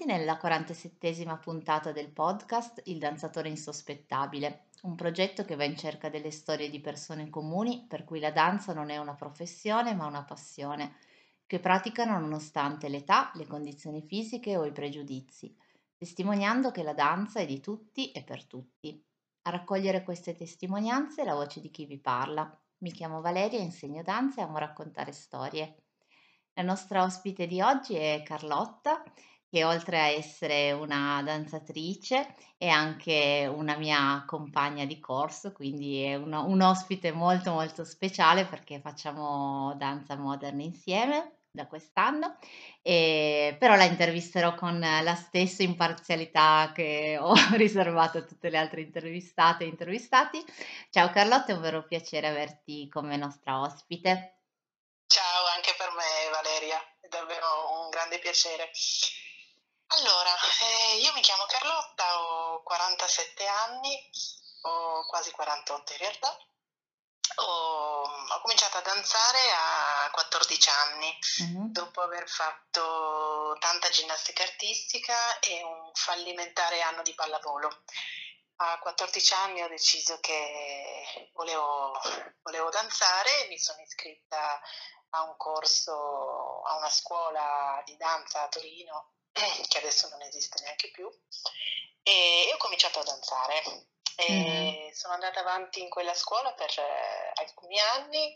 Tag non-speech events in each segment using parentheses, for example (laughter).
Benvenuti nella 47esima puntata del podcast Il danzatore insospettabile, un progetto che va in cerca delle storie di persone comuni per cui la danza non è una professione ma una passione, che praticano nonostante l'età, le condizioni fisiche o i pregiudizi, testimoniando che la danza è di tutti e per tutti. A raccogliere queste testimonianze la voce di chi vi parla. Mi chiamo Valeria, insegno danza e amo raccontare storie. La nostra ospite di oggi è Carlotta che oltre a essere una danzatrice è anche una mia compagna di corso, quindi è uno, un ospite molto molto speciale perché facciamo danza moderna insieme da quest'anno, e, però la intervisterò con la stessa imparzialità che ho (laughs) riservato a tutte le altre intervistate e intervistati. Ciao Carlotta, è un vero piacere averti come nostra ospite. Ciao anche per me Valeria, è davvero un grande piacere. Allora, eh, io mi chiamo Carlotta, ho 47 anni, ho quasi 48 in realtà. Ho, ho cominciato a danzare a 14 anni, uh-huh. dopo aver fatto tanta ginnastica artistica e un fallimentare anno di pallavolo. A 14 anni ho deciso che volevo, volevo danzare e mi sono iscritta a un corso, a una scuola di danza a Torino che adesso non esiste neanche più, e ho cominciato a danzare. Mm. Sono andata avanti in quella scuola per eh, alcuni anni,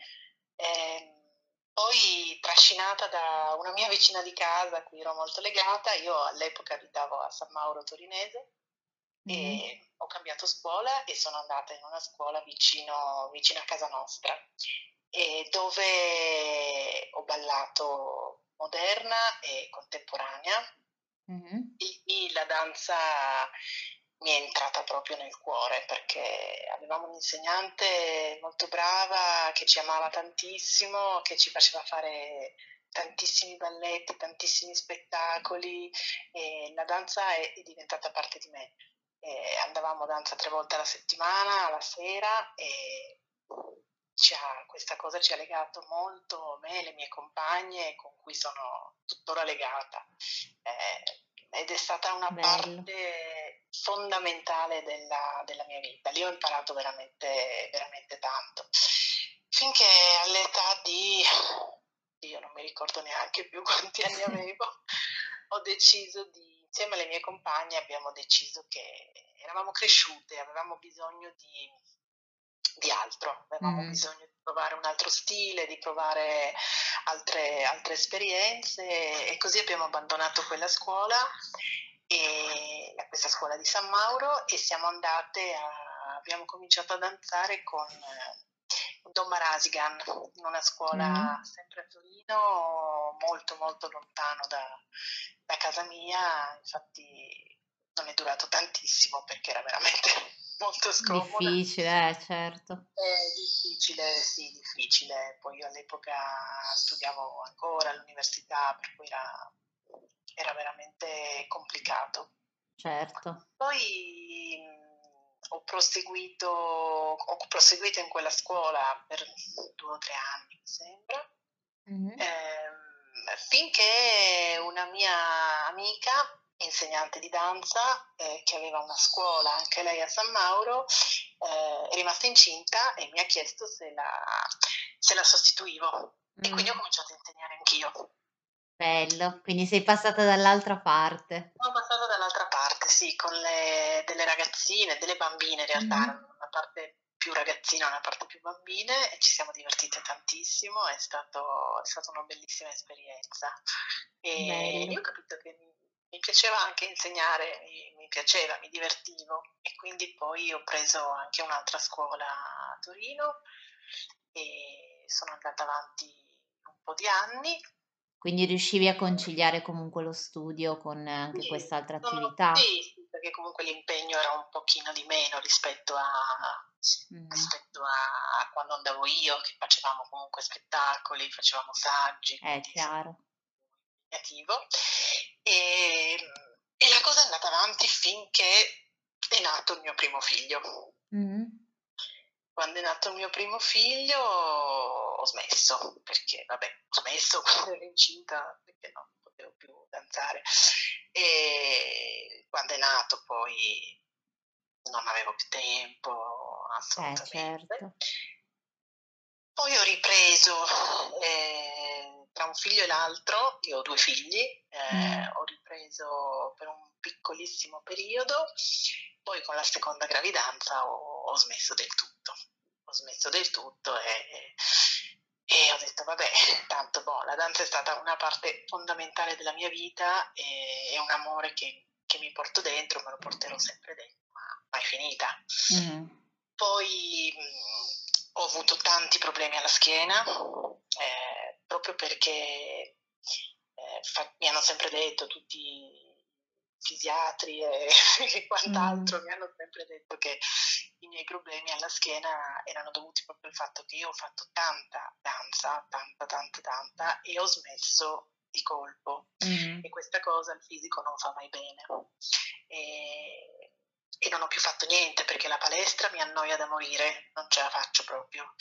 eh, poi trascinata da una mia vicina di casa a cui ero molto legata, io all'epoca abitavo a San Mauro Torinese mm. e ho cambiato scuola e sono andata in una scuola vicino, vicino a casa nostra, dove ho ballato moderna e contemporanea Mm-hmm. E, la danza mi è entrata proprio nel cuore perché avevamo un'insegnante molto brava che ci amava tantissimo, che ci faceva fare tantissimi balletti, tantissimi spettacoli e la danza è, è diventata parte di me. E andavamo a danza tre volte alla settimana, alla sera e ha, questa cosa ci ha legato molto, me e le mie compagne con cui sono tuttora legata. Eh, ed è stata una Bello. parte fondamentale della, della, mia vita. Lì ho imparato veramente, veramente tanto. Finché all'età di, io non mi ricordo neanche più (laughs) quanti anni (laughs) avevo, ho deciso di, insieme alle mie compagne, abbiamo deciso che eravamo cresciute, avevamo bisogno di di altro, avevamo mm. bisogno di provare un altro stile, di provare altre, altre esperienze e così abbiamo abbandonato quella scuola, e, questa scuola di San Mauro e siamo andate a, abbiamo cominciato a danzare con Don Marasigan, in una scuola mm. sempre a Torino, molto molto lontano da, da casa mia, infatti non è durato tantissimo perché era veramente molto scomoda. Difficile, eh, certo. È difficile, sì, difficile. Poi io all'epoca studiavo ancora all'università, per cui era, era veramente complicato. Certo. Poi mh, ho proseguito, ho proseguito in quella scuola per due o tre anni, mi sembra. Mm-hmm. Eh, finché una mia amica insegnante di danza eh, che aveva una scuola, anche lei a San Mauro, eh, è rimasta incinta e mi ha chiesto se la, se la sostituivo mm. e quindi ho mm. cominciato a insegnare anch'io. Bello, quindi sei passata dall'altra parte. Sono passata dall'altra parte, sì, con le, delle ragazzine, delle bambine in realtà, mm. una parte più ragazzina, una parte più bambine e ci siamo divertite tantissimo, è, stato, è stata una bellissima esperienza. E Bello. io ho capito che mi mi piaceva anche insegnare, mi, mi, piaceva, mi divertivo e quindi poi ho preso anche un'altra scuola a Torino e sono andata avanti un po' di anni. Quindi riuscivi a conciliare comunque lo studio con anche sì, quest'altra attività? Sì, sì, perché comunque l'impegno era un pochino di meno rispetto a, mm. rispetto a quando andavo io, che facevamo comunque spettacoli, facevamo saggi. È chiaro. Impegnativo. E, e, la cosa è andata avanti finché è nato il mio primo figlio. Mm-hmm. Quando è nato il mio primo figlio ho smesso, perché vabbè, ho smesso (laughs) quando ero incinta, perché non potevo più danzare. E quando è nato poi non avevo più tempo, Eh, assolutamente. certo. Poi ho ripreso, eh, tra un figlio e l'altro, io ho due figli, eh, Mm. ho ripreso per un piccolissimo periodo, poi con la seconda gravidanza ho, ho smesso del tutto. Ho smesso del tutto e, e ho detto, vabbè, tanto boh, la danza è stata una parte fondamentale della mia vita e è un amore che, che mi porto dentro, me lo porterò sempre dentro, ma mai finita. Mm. Poi mh, ho avuto tanti problemi alla schiena, eh, proprio perché eh, fa- mi hanno sempre detto tutti i fisiatri e, (laughs) e quant'altro, mi hanno sempre detto che i miei problemi alla schiena erano dovuti proprio al fatto che io ho fatto tanta danza, tanta, tanta, tanta e ho smesso di colpo Mm. e questa cosa al fisico non fa mai bene. E, e non ho più fatto niente perché la palestra mi annoia da morire, non ce la faccio proprio.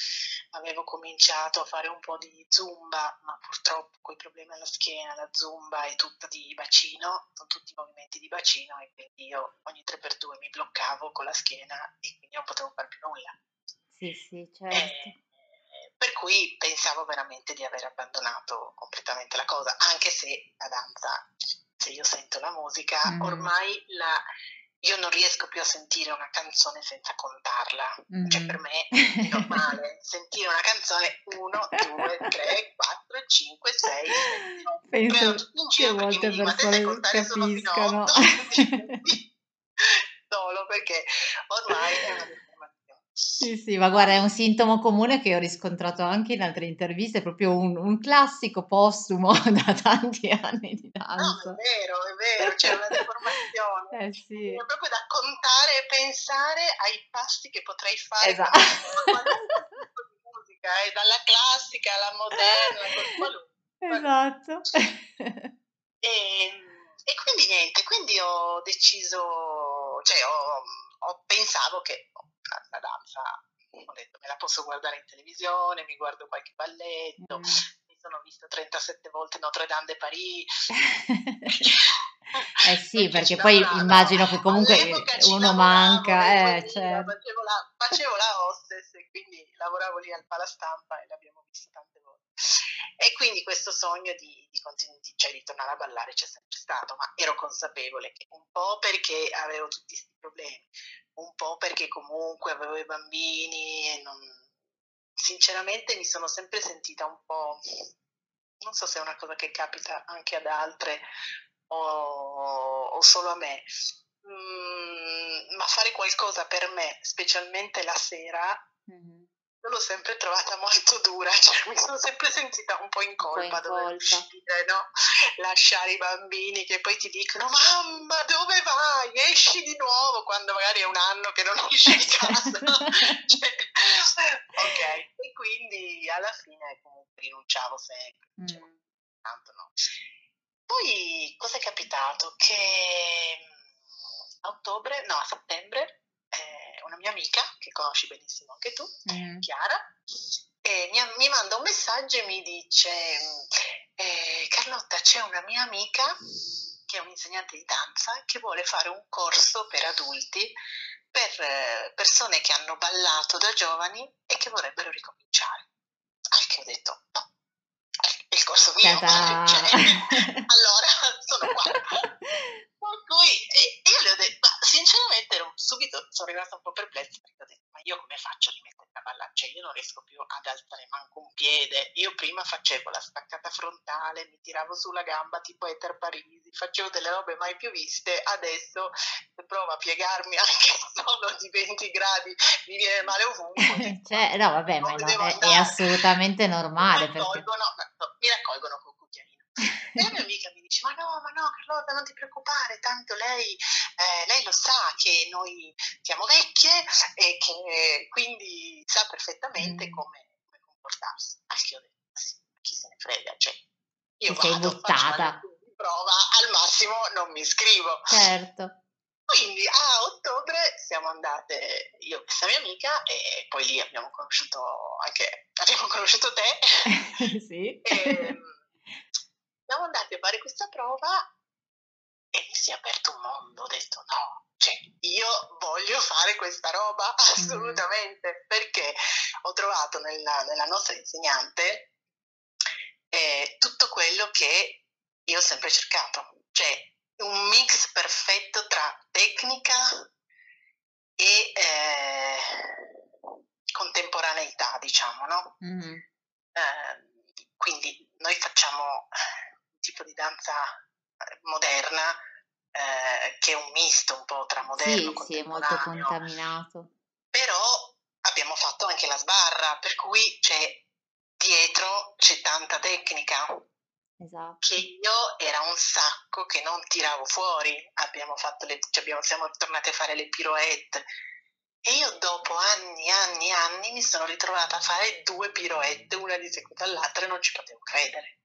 Avevo cominciato a fare un po' di zumba, ma purtroppo con i problemi alla schiena, la zumba è tutta di bacino, sono tutti movimenti di bacino e quindi io ogni 3x2 mi bloccavo con la schiena e quindi non potevo fare più nulla. Sì, sì, certo. Eh, per cui pensavo veramente di aver abbandonato completamente la cosa, anche se la danza, se io sento la musica, Mm. ormai la, io non riesco più a sentire una canzone senza contarla. Cioè Mm. per me è normale (laughs) sentire una canzone 1, 2, 3, 4, 5, 6, 7, 8. Penso che molte persone capiscano. 8? (laughs) Solo perché ormai è una. (laughs) Sì, sì, ma guarda, è un sintomo comune che ho riscontrato anche in altre interviste, proprio un, un classico postumo (laughs) da tanti anni di No, ma è danza. vero, è vero, c'è una deformazione. (laughs) Eh sì, È proprio da contare e pensare ai passi che potrei fare esatto. musica, eh, dalla classica alla moderna. (laughs) Esatto. E, e quindi niente, quindi ho deciso, cioè ho, ho- pensavo che la, danza, ho detto me la posso guardare in televisione, mi guardo qualche balletto, Mm. mi sono visto 37 volte Notre Dame de Paris. (laughs) Eh sì, perché poi lavoravo. immagino che comunque uno manca, eh, 2000, certo. facevo, la, facevo la hostess e quindi lavoravo lì al Palastampa e l'abbiamo visto tante volte. E quindi questo sogno di, di, continu- di- cioè di tornare a ballare c'è sempre stato, ma ero consapevole che un po' perché avevo tutti questi problemi, un po' perché comunque avevo i bambini e non... Sinceramente mi sono sempre sentita un po', non so se è una cosa che capita anche ad altre o, o solo a me, Mm, ma fare qualcosa per me, specialmente la sera. Io l'ho sempre trovata molto dura, (laughs) cioè mi sono sempre sentita un po' in Un po' colpa in dover colpa. uscire, no? Lasciare i bambini che poi ti dicono mamma dove vai? Esci di nuovo quando magari è un anno che non (laughs) esci di casa. Cioè, ok, e quindi alla fine comunque rinunciavo sempre, Mm. tanto no. Poi cosa è capitato? Che mm, a ottobre, no, a settembre, una mia amica, che conosci benissimo anche tu, Mm. Chiara, mi, mi manda un messaggio e mi dice eh, Carlotta c'è una mia amica che è un'insegnante di danza che vuole fare un corso per adulti per eh, persone che hanno ballato da giovani e che vorrebbero ricominciare. Al che ho detto no, il corso mio, Ta-ta. cioè, (laughs) allora (laughs) sono qua. (laughs) Per cui e- io le ho detto, sinceramente ero subito sono rimasta un po' perplessa perché ho detto, ma io come faccio a rimettermi a ballare? Cioè io non riesco più ad alzare manco un piede. Io prima facevo la staccata frontale, mi tiravo sulla gamba tipo Eter Parisi, facevo delle robe mai più viste. Adesso se provo a piegarmi (laughs) anche solo di 20 gradi, mi viene male ovunque. (laughs) Cioè, no, vabbè, ma no, è, è assolutamente normale mi perché... raccolgono, no, mi raccolgono col cucchiaino. E la mia amica mi dice: Ma no, ma no, Carlotta, non ti preoccupare, tanto lei, eh, lei lo sa che noi siamo vecchie e che quindi sa perfettamente Mm. come, come comportarsi. Al che ho detto: "Ma sì, chi se ne frega? Cioè, io Ti sei vado, la buttata. prova, al massimo non mi iscrivo. Certo. Quindi a ottobre siamo andate io e questa mia amica e poi lì abbiamo conosciuto anche abbiamo conosciuto te (laughs) sì. e siamo andati a fare questa prova e mi si è aperto un mondo, ho detto no, cioè io voglio fare questa roba (laughs) mm. assolutamente, mm. perché ho trovato nella, nella nostra insegnante eh, tutto quello che io ho sempre cercato, cioè un mix perfetto tra tecnica e eh, contemporaneità, diciamo, no? Mm. Eh, quindi noi facciamo tipo di danza eh, moderna eh, che è un misto un po' tra moderno sì, sì, è molto contaminato. Però abbiamo fatto anche la sbarra, per cui c'è dietro c'è tanta tecnica. Esatto. Che io era un sacco che non tiravo fuori. Abbiamo fatto le, cioè abbiamo, siamo tornati a fare le pirouette. E io dopo anni, anni, anni mi sono ritrovata a fare due pirouette, una di seguito all'altra, e non ci potevo credere.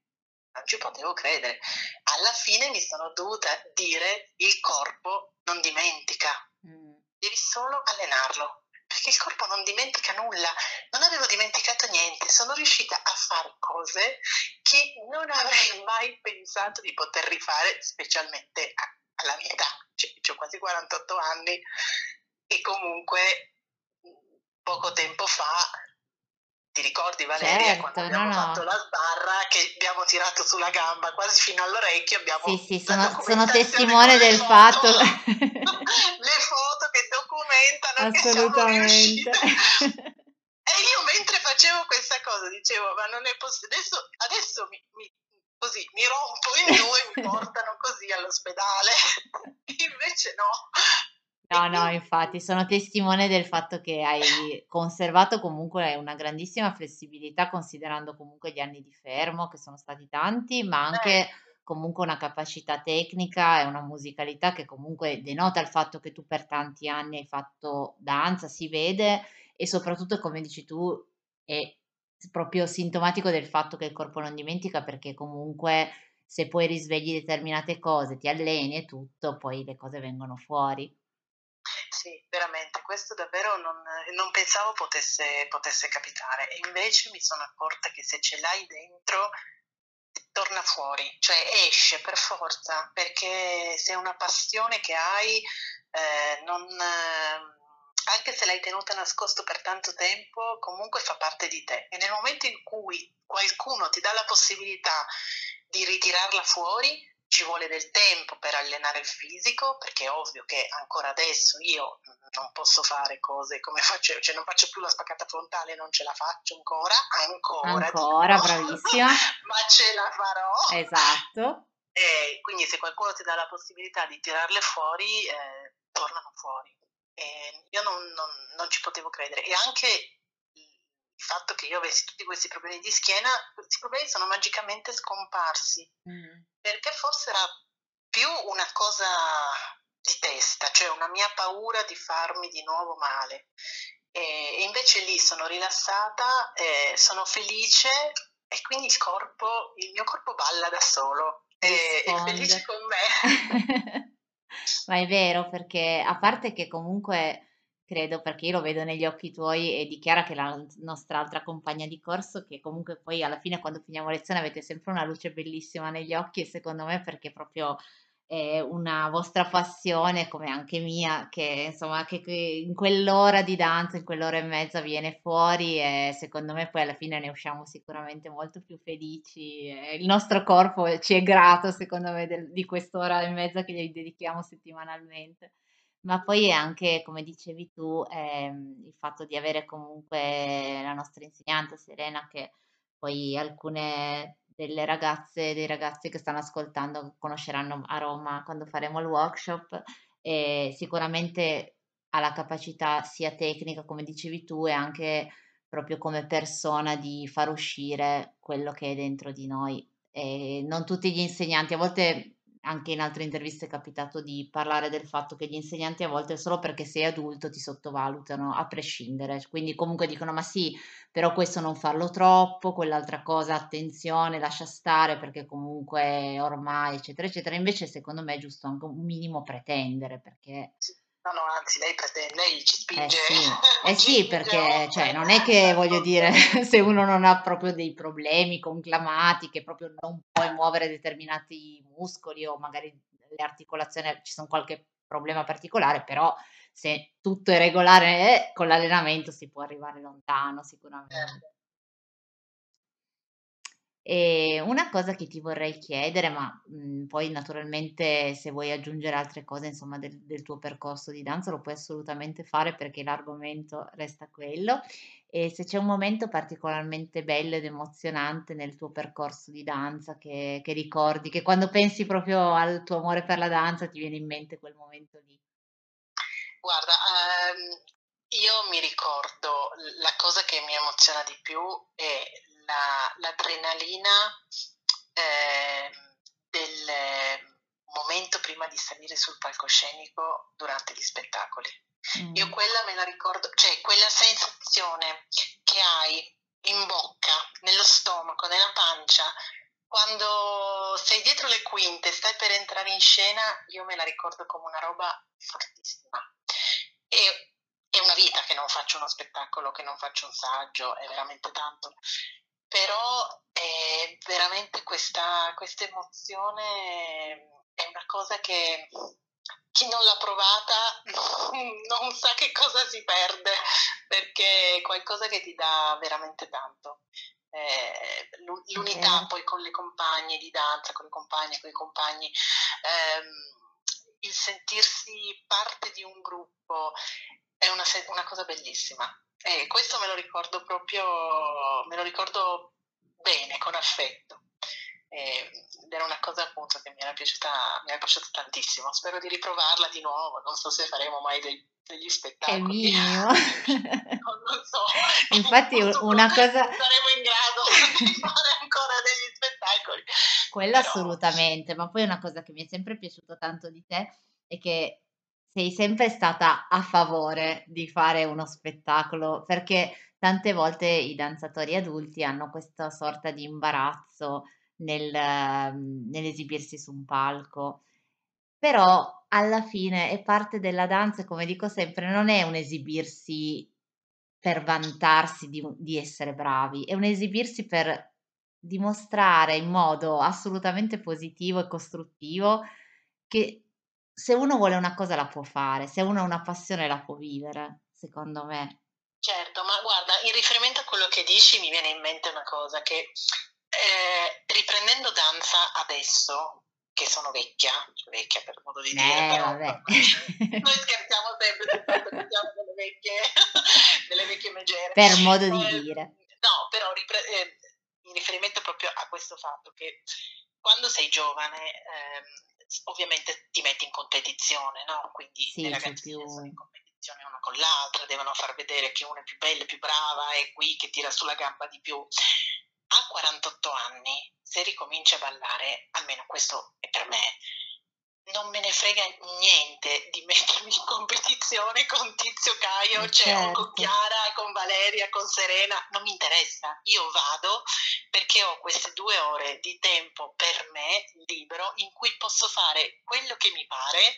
Non ci potevo credere. Alla fine mi sono dovuta dire il corpo non dimentica, mm. devi solo allenarlo perché il corpo non dimentica nulla, non avevo dimenticato niente, sono riuscita a fare cose che non avrei (laughs) mai pensato di poter rifare, specialmente alla mia età, cioè, ho quasi 48 anni e comunque poco tempo fa ti ricordi Valeria certo, quando abbiamo no, fatto la sbarra che abbiamo tirato sulla gamba quasi fino all'orecchio abbiamo sì sì sono, sono testimone del foto, fatto (laughs) le foto che documentano che siamo riuscite. (laughs) E io mentre facevo questa cosa dicevo ma non è possibile adesso, adesso mi, mi, così mi rompo in due e mi (laughs) portano così all'ospedale. Invece no No, no, infatti sono testimone del fatto che hai conservato comunque una grandissima flessibilità considerando comunque gli anni di fermo che sono stati tanti, ma anche eh. comunque una capacità tecnica e una musicalità che comunque denota il fatto che tu per tanti anni hai fatto danza, si vede e soprattutto come dici tu è proprio sintomatico del fatto che il corpo non dimentica perché comunque se poi risvegli determinate cose, ti alleni e tutto, poi le cose vengono fuori. Sì, veramente, questo davvero non, non pensavo potesse, potesse capitare e invece mi sono accorta che se ce l'hai dentro torna fuori, cioè esce per forza, perché se è una passione che hai, eh, non, eh, anche se l'hai tenuta nascosto per tanto tempo, comunque fa parte di te. E nel momento in cui qualcuno ti dà la possibilità di ritirarla fuori, ci vuole del tempo per allenare il fisico, perché è ovvio che ancora adesso io non posso fare cose come facevo, cioè non faccio più la spaccata frontale, non ce la faccio ancora, ancora. Ancora, dico, bravissima. (laughs) ma ce la farò. Esatto. E quindi se qualcuno ti dà la possibilità di tirarle fuori, eh, tornano fuori. E io non, non, non ci potevo credere. E anche il fatto che io avessi tutti questi problemi di schiena, questi problemi sono magicamente scomparsi, mm. Perché forse era più una cosa di testa, cioè una mia paura di farmi di nuovo male. E invece lì sono rilassata, eh, sono felice e quindi il corpo, il mio corpo balla da solo, e è felice con me. (laughs) Ma è vero perché a parte che comunque credo, perché io lo vedo negli occhi tuoi e dichiara che la nostra altra compagna di corso, che comunque poi alla fine quando finiamo lezione avete sempre una luce bellissima negli occhi e secondo me perché proprio è una vostra passione come anche mia, che insomma che, in quell'ora di danza, in quell'ora e mezza viene fuori e secondo me poi alla fine ne usciamo sicuramente molto più felici. Il nostro corpo ci è grato secondo me del, di quest'ora e mezza che gli dedichiamo settimanalmente. Ma poi è anche, come dicevi tu, ehm, il fatto di avere comunque la nostra insegnante Serena, che poi alcune delle ragazze e dei ragazzi che stanno ascoltando conosceranno a Roma quando faremo il workshop, e sicuramente ha la capacità sia tecnica, come dicevi tu, e anche proprio come persona di far uscire quello che è dentro di noi. E non tutti gli insegnanti, a volte anche in altre interviste è capitato di parlare del fatto che gli insegnanti a volte solo perché sei adulto ti sottovalutano a prescindere, quindi comunque dicono ma sì, però questo non farlo troppo, quell'altra cosa attenzione, lascia stare perché comunque ormai eccetera eccetera, invece secondo me è giusto anche un minimo pretendere perché... No, no, anzi, lei, lei ci spinge. (laughs) Eh sì, eh sì perché cioè, non è che voglio dire, (laughs) se uno non ha proprio dei problemi conclamati, che proprio non puoi muovere determinati muscoli o magari le articolazioni, ci sono qualche problema particolare, però se tutto è regolare con l'allenamento si può arrivare lontano sicuramente. E una cosa che ti vorrei chiedere, ma, mhmm, poi naturalmente se vuoi aggiungere altre cose, insomma, del del tuo percorso di danza lo puoi assolutamente fare perché l'argomento resta quello. E se c'è un momento particolarmente bello ed emozionante nel tuo percorso di danza che che ricordi, che quando pensi proprio al tuo amore per la danza ti viene in mente quel momento lì. Guarda, ehm, io mi ricordo la cosa che mi emoziona di più è la, l'adrenalina eh, del momento prima di salire sul palcoscenico durante gli spettacoli. Mm. Io quella me la ricordo, cioè quella sensazione che hai in bocca, nello stomaco, nella pancia, quando sei dietro le quinte, stai per entrare in scena, io me la ricordo come una roba fortissima. E è una vita che non faccio uno spettacolo, che non faccio un saggio, è veramente tanto però è veramente questa, questa emozione è una cosa che chi non l'ha provata (laughs) non sa che cosa si perde, perché è qualcosa che ti dà veramente tanto. Eh, l'unità okay. poi con le compagne di danza, con le compagne, con i compagni, ehm, il sentirsi parte di un gruppo è una, una cosa bellissima. E questo me lo ricordo proprio, me lo ricordo bene, con affetto. ed era una cosa appunto che mi era, piaciuta, mi era piaciuta tantissimo. Spero di riprovarla di nuovo. Non so se faremo mai dei, degli spettacoli. (laughs) Non, non so. (laughs) Infatti, una cosa. Saremo in grado di fare ancora degli spettacoli. Quello Però... assolutamente. Ma poi una cosa che mi è sempre piaciuto tanto di te è che sei sempre stata a favore di fare uno spettacolo, perché tante volte i danzatori adulti hanno questa sorta di imbarazzo nel, mhmm, nell'esibirsi su un palco. Però alla fine è parte della danza e come dico sempre, non è un esibirsi per vantarsi di, di essere bravi, è un esibirsi per dimostrare in modo assolutamente positivo e costruttivo che se uno vuole una cosa la può fare, se uno ha una passione la può vivere, secondo me. Certo, ma guarda, in riferimento a quello che dici mi viene in mente una cosa che eh, riprendendo danza adesso, che sono vecchia, cioè vecchia per modo di dire, eh, però, (laughs) noi scherziamo sempre sul fatto che siamo delle vecchie, (laughs) delle vecchie megere. Per modo di eh, dire. No, però eh, in riferimento proprio a questo fatto che quando sei giovane ehm, ovviamente ti metti in competizione, no? Quindi sì, le ragazze più... sono in competizione una con l'altra, devono far vedere che una è più bella, più brava, è qui che tira sulla gamba di più. A 48 anni, se ricominci a ballare, almeno questo è per me, non me ne frega niente di mettermi in competizione con Tizio Caio, eh, cioè certo. con Chiara, con Valeria, con Serena, non mi interessa. Io vado perché ho queste due ore di tempo per me libero in cui posso fare quello che mi pare,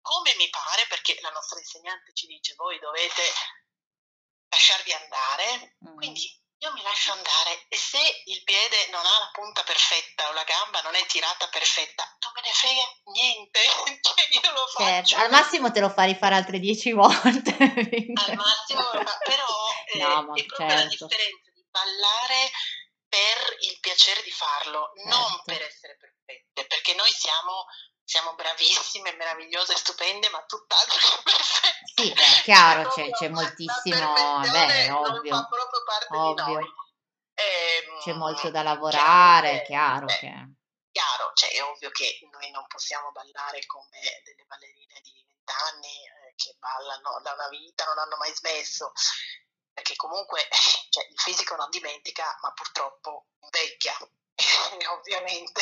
come mi pare, perché la nostra insegnante ci dice voi dovete lasciarvi andare, mm. quindi io mi lascio andare e se il piede non ha la punta perfetta o la gamba non è tirata perfetta, non me ne frega niente, (laughs) cioè io lo certo, faccio. al massimo te lo fa rifare altre dieci (laughs) volte. al massimo, però eh, no, è proprio certo. la differenza di ballare per il piacere di farlo, certo. non per essere perfette, perché noi siamo siamo bravissime, meravigliose, stupende, ma tutt'altro che perfette. Sì, è chiaro, c'è, c'è moltissimo, beh, è ovvio, fa proprio parte ovvio. di noi. Ehm, c'è molto da lavorare, è chiaro beh, che... Chiaro, cioè è ovvio che noi non possiamo ballare come delle ballerine di vent'anni eh, che ballano da una vita, non hanno mai smesso, perché comunque (laughs) cioè, il fisico non dimentica, ma purtroppo invecchia. (laughs) ovviamente.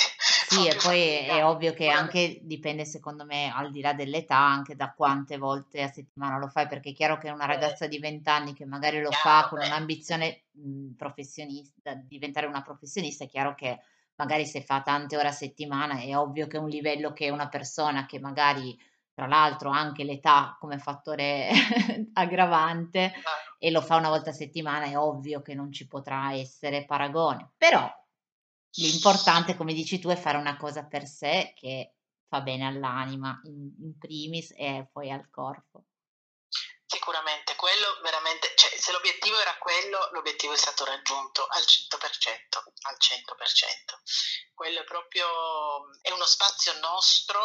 Sì, e poi è ovvio che anche dipende, secondo me, al di là dell'età, anche da quante volte a settimana lo fai, perché è chiaro che una ragazza di 20 anni che magari lo fa con un'ambizione mh, professionista, diventare una professionista, è chiaro che magari se fa tante ore a settimana è ovvio che è un livello che una persona che magari tra l'altro anche l'età come fattore (laughs) aggravante e lo fa una volta a settimana è ovvio che non ci potrà essere paragone. Però L'importante, come dici tu, è fare una cosa per sé che fa bene all'anima in, in primis e poi al corpo. Sicuramente, quello veramente, cioè se l'obiettivo era quello, l'obiettivo è stato raggiunto al 100%, al 100%. Quello è proprio, è uno spazio nostro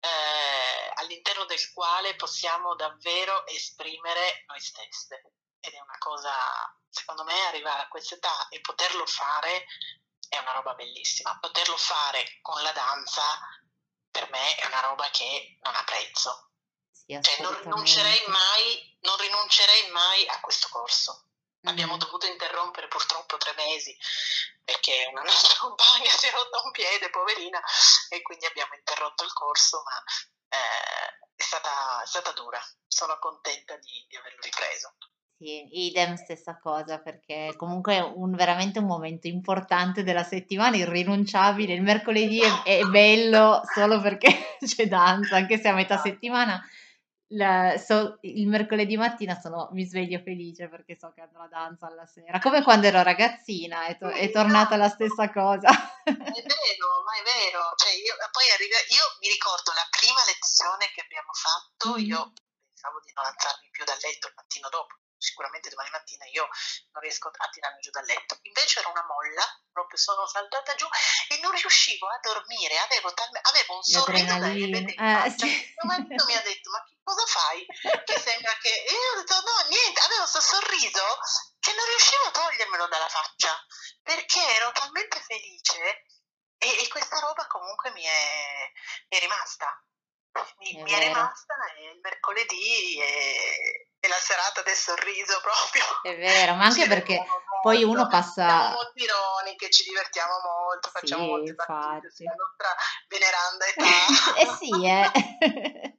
eh, all'interno del quale possiamo davvero esprimere noi stesse. Ed è una cosa, secondo me, arrivare a questa età e poterlo fare è una roba bellissima. Poterlo fare con la danza, per me, è una roba che non ha prezzo sì, cioè, non rinuncerei mai, non rinuncerei mai a questo corso. Mm. Abbiamo dovuto interrompere purtroppo tre mesi perché una nostra (laughs) compagna si è rotta un piede, poverina, e quindi abbiamo interrotto il corso, ma eh, è, stata, è, stata, dura. Sono contenta di, di averlo ripreso. Sì, idem stessa cosa, perché comunque è un, veramente un momento importante della settimana, irrinunciabile. Il mercoledì è, è bello solo perché (laughs) c'è danza, anche se a metà esatto. settimana la, so, il mercoledì mattina sono, mi sveglio felice perché so che andrò a danza alla sera, come quando ero ragazzina, è, to- è tornata la stessa cosa. È vero, ma è vero. Cioè io, poi arriva, io mi ricordo la prima lezione che abbiamo fatto, io pensavo di non alzarmi più dal letto il mattino dopo sicuramente domani mattina io non riesco a tirarmi giù dal letto. Invece era una molla, proprio sono saltata giù e non riuscivo a dormire, avevo, tal- avevo un sorriso da vedere eh, sì. Mio marito mi ha detto, ma cosa fai? Che sembra che... E io ho detto, no, niente, avevo questo sorriso che non riuscivo a togliermelo dalla faccia, perché ero talmente felice e, e questa roba comunque mi è, mi è rimasta. Mi è, mi è rimasta il mercoledì e la serata del sorriso proprio. È vero, ma anche perché molto, poi uno passa... Siamo molto ironiche, ci divertiamo molto, facciamo sì, molte battute la nostra veneranda età. eh sì, eh. (laughs)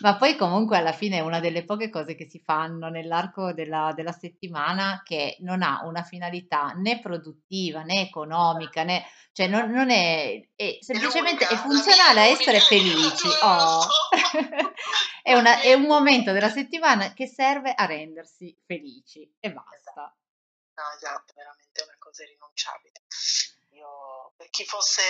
Ma poi comunque alla fine è una delle poche cose che si fanno nell'arco della, della settimana che non ha una finalità né produttiva né economica, né, cioè non, non è, è semplicemente è funzionale a essere (laughs) felici. Oh. (laughs) è, una, è un momento della settimana che serve a rendersi felici e basta. Esatto. No, esatto, veramente una cosa irrinunciabile. Io, per chi fosse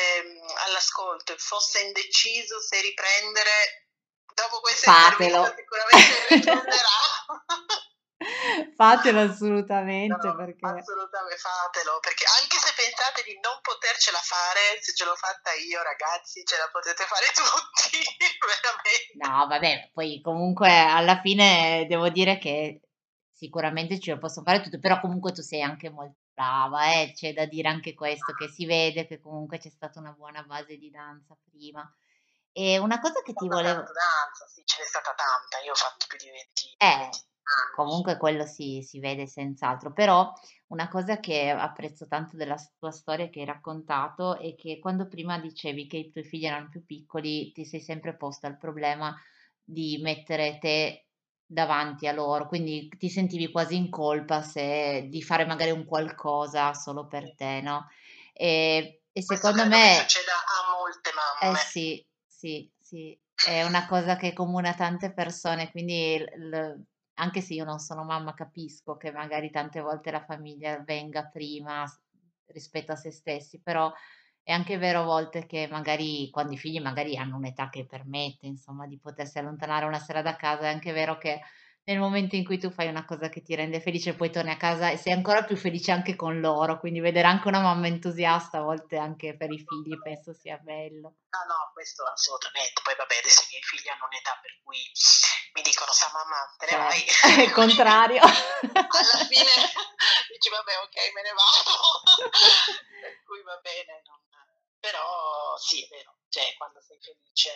all'ascolto e fosse indeciso se riprendere dopo questa Fatelo. sicuramente risponderà. (laughs) (laughs) fatelo assolutamente no, perché... assolutamente fatelo perché anche se pensate di non potercela fare se ce l'ho fatta io ragazzi ce la potete fare (laughs) tutti veramente no vabbè poi comunque alla fine devo dire che sicuramente ce lo posso fare tutto però comunque tu sei anche molto brava eh? c'è da dire anche questo che si vede che comunque c'è stata una buona base di danza prima e una cosa che ti volevo... Danza, sì, ce n'è stata tanta, io ho fatto più di 20, eh, Comunque quello si, si vede senz'altro, però una cosa che apprezzo tanto della tua storia che hai raccontato è che quando prima dicevi che i tuoi figli erano più piccoli, ti sei sempre posta il problema di mettere te davanti a loro, quindi ti sentivi quasi in colpa se, di fare magari un qualcosa solo per te, no? E, e secondo me... succede a molte mamme. Eh sì, sì, sì, è una cosa che comuna tante persone, quindi l- anche se io non sono mamma, capisco che magari tante volte la famiglia venga prima rispetto a se stessi, però è anche vero a volte che magari quando i figli magari hanno un'età che permette, insomma, di potersi allontanare una sera da casa, è anche vero che nel momento in cui tu fai una cosa che ti rende felice, poi torni a casa e sei ancora più felice anche con loro, quindi vedere anche una mamma entusiasta a volte anche per i figli penso sia bello. Ah no, questo assolutamente, poi vabbè adesso i miei figli hanno un'età per cui mi dicono sa mamma te ne vai. Il contrario. Alla fine (laughs) dici vabbè ok me ne vado, (laughs) per cui va bene, non... però sì è vero, cioè quando sei felice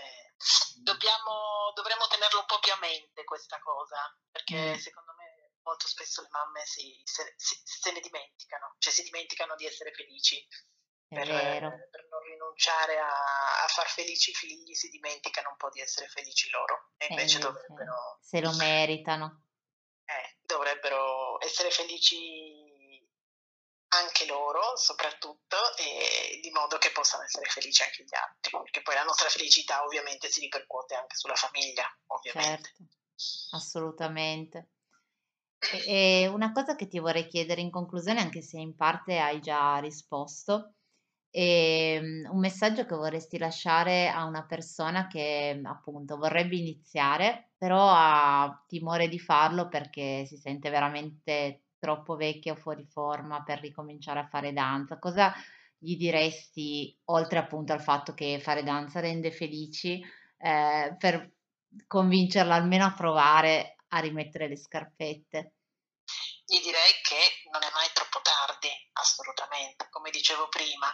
dobbiamo, dovremmo tenerlo un po' più a mente questa cosa, perché mm. secondo me molto spesso le mamme si, se, si, se, ne dimenticano, cioè si dimenticano di essere felici. Per, per, non rinunciare a, a, far felici i figli si dimenticano un po' di essere felici loro e invece, invece dovrebbero se lo meritano eh, dovrebbero essere felici anche loro soprattutto e di modo che possano essere felici anche gli altri, perché poi la nostra felicità ovviamente si ripercuote anche sulla famiglia, ovviamente. Certo, assolutamente. E, (clears throat) e una cosa che ti vorrei chiedere in conclusione, anche se in parte hai già risposto, E ehm, un messaggio che vorresti lasciare a una persona che appunto vorrebbe iniziare, però ha timore di farlo perché si sente veramente troppo vecchia o fuori forma per ricominciare a fare danza. Cosa gli diresti, oltre appunto al fatto che fare danza rende felici, eh, per convincerla almeno a provare a rimettere le scarpette? Gli direi che non è mai troppo tardi, assolutamente. Come dicevo prima,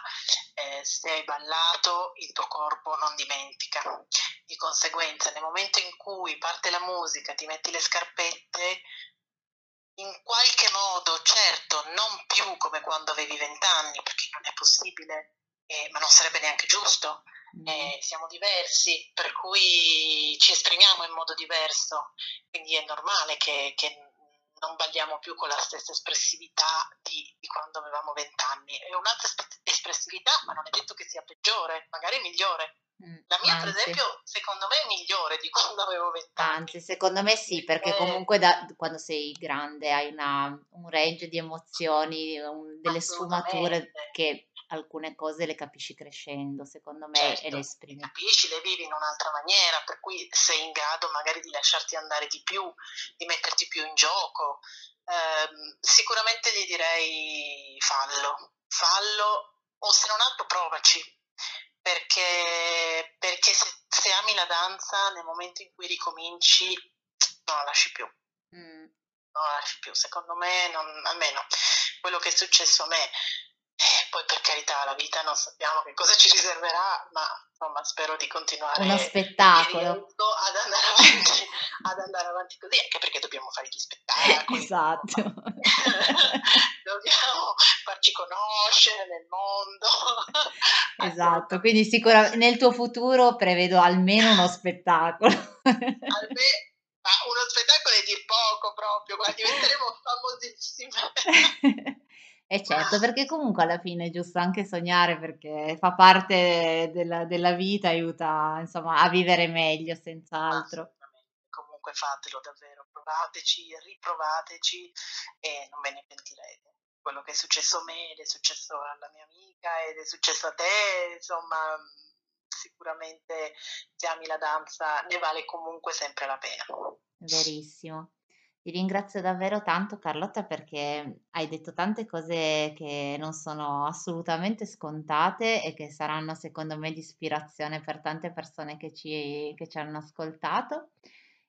eh, se hai ballato, il tuo corpo non dimentica. Di conseguenza, nel momento in cui parte la musica, ti metti le scarpette, in qualche modo, certo, non più come quando avevi vent'anni, perché non è possibile, eh, ma non sarebbe neanche giusto. Mm. Eh, siamo diversi, per cui ci esprimiamo in modo diverso, quindi è normale che, che non balliamo più con la stessa espressività di, di quando avevamo vent'anni. È un'altra espressività, ma non è detto che sia peggiore, magari migliore. Mm, la mia, Anzi. per esempio, secondo me è migliore di quando avevo vent'anni. Anzi, secondo me sì, perché comunque da, quando sei grande hai una, un range di emozioni, un, delle sfumature che alcune cose le capisci crescendo, secondo me, certo, e le esprimi. Capisci, le vivi in un'altra maniera, per cui sei in grado magari di lasciarti andare di più, di metterti più in gioco. Eh, sicuramente gli direi fallo, fallo o se non altro provaci, perché, perché se, se, ami la danza nel momento in cui ricominci non la lasci più. Mm. Non la lasci più, secondo me, non, almeno quello che è successo a me poi per carità la vita non sappiamo che cosa ci riserverà, ma insomma spero di continuare uno spettacolo ad andare avanti, ad andare avanti così, anche perché dobbiamo fare gli spettacoli. (laughs) esatto. (laughs) dobbiamo farci conoscere nel mondo. (laughs) esatto, quindi sicuramente nel tuo futuro prevedo almeno uno spettacolo. Almeno ma uno spettacolo è dir poco proprio, guarda, diventeremo famosissime. Eh certo, perché comunque alla fine è giusto anche sognare perché fa parte della, della vita, aiuta insomma a vivere meglio, senz'altro. Comunque fatelo davvero, provateci, riprovateci e non ve ne pentirete. Quello che è successo a me ed è successo alla mia amica ed è successo a te, insomma, sicuramente se ami la danza ne vale comunque sempre la pena. Verissimo. Ti ringrazio davvero tanto Carlotta perché hai detto tante cose che non sono assolutamente scontate e che saranno secondo me di ispirazione per tante persone che ci, che ci hanno ascoltato.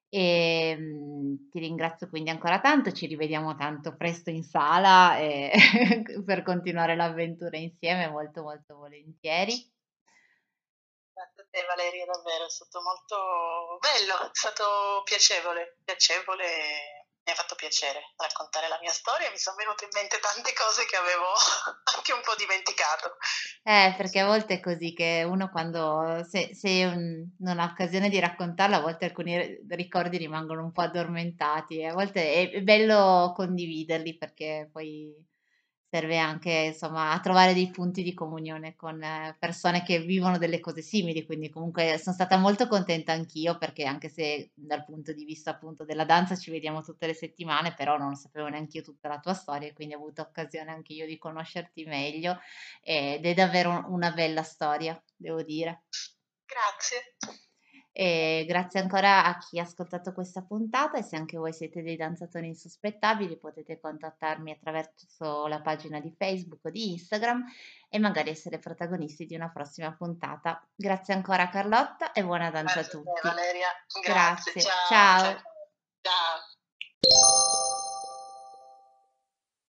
E mh, ti ringrazio quindi ancora tanto, ci rivediamo tanto presto in sala e (laughs) per continuare l'avventura insieme molto molto volentieri. Grazie a te Valeria, davvero, è stato molto bello, è stato piacevole, piacevole mi ha fatto piacere raccontare la mia storia, mi sono venute in mente tante cose che avevo (laughs) anche un po' dimenticato. Eh, perché a volte è così che uno quando, se, se un, non ha occasione di raccontarla, a volte alcuni ricordi rimangono un po' addormentati e a volte è bello condividerli perché poi serve anche insomma a trovare dei punti di comunione con eh, persone che vivono delle cose simili, quindi comunque sono stata molto contenta anch'io perché anche se dal punto di vista appunto della danza ci vediamo tutte le settimane, però non sapevo neanche io tutta la tua storia quindi ho avuto occasione anche io di conoscerti meglio ed è davvero una bella storia, devo dire. Grazie. E grazie ancora a chi ha ascoltato questa puntata e se anche voi siete dei danzatori insospettabili potete contattarmi attraverso la pagina di Facebook o di Instagram e magari essere protagonisti di una prossima puntata. Grazie ancora Carlotta e buona danza grazie a tutti. Valeria, grazie. grazie. ciao. ciao. ciao.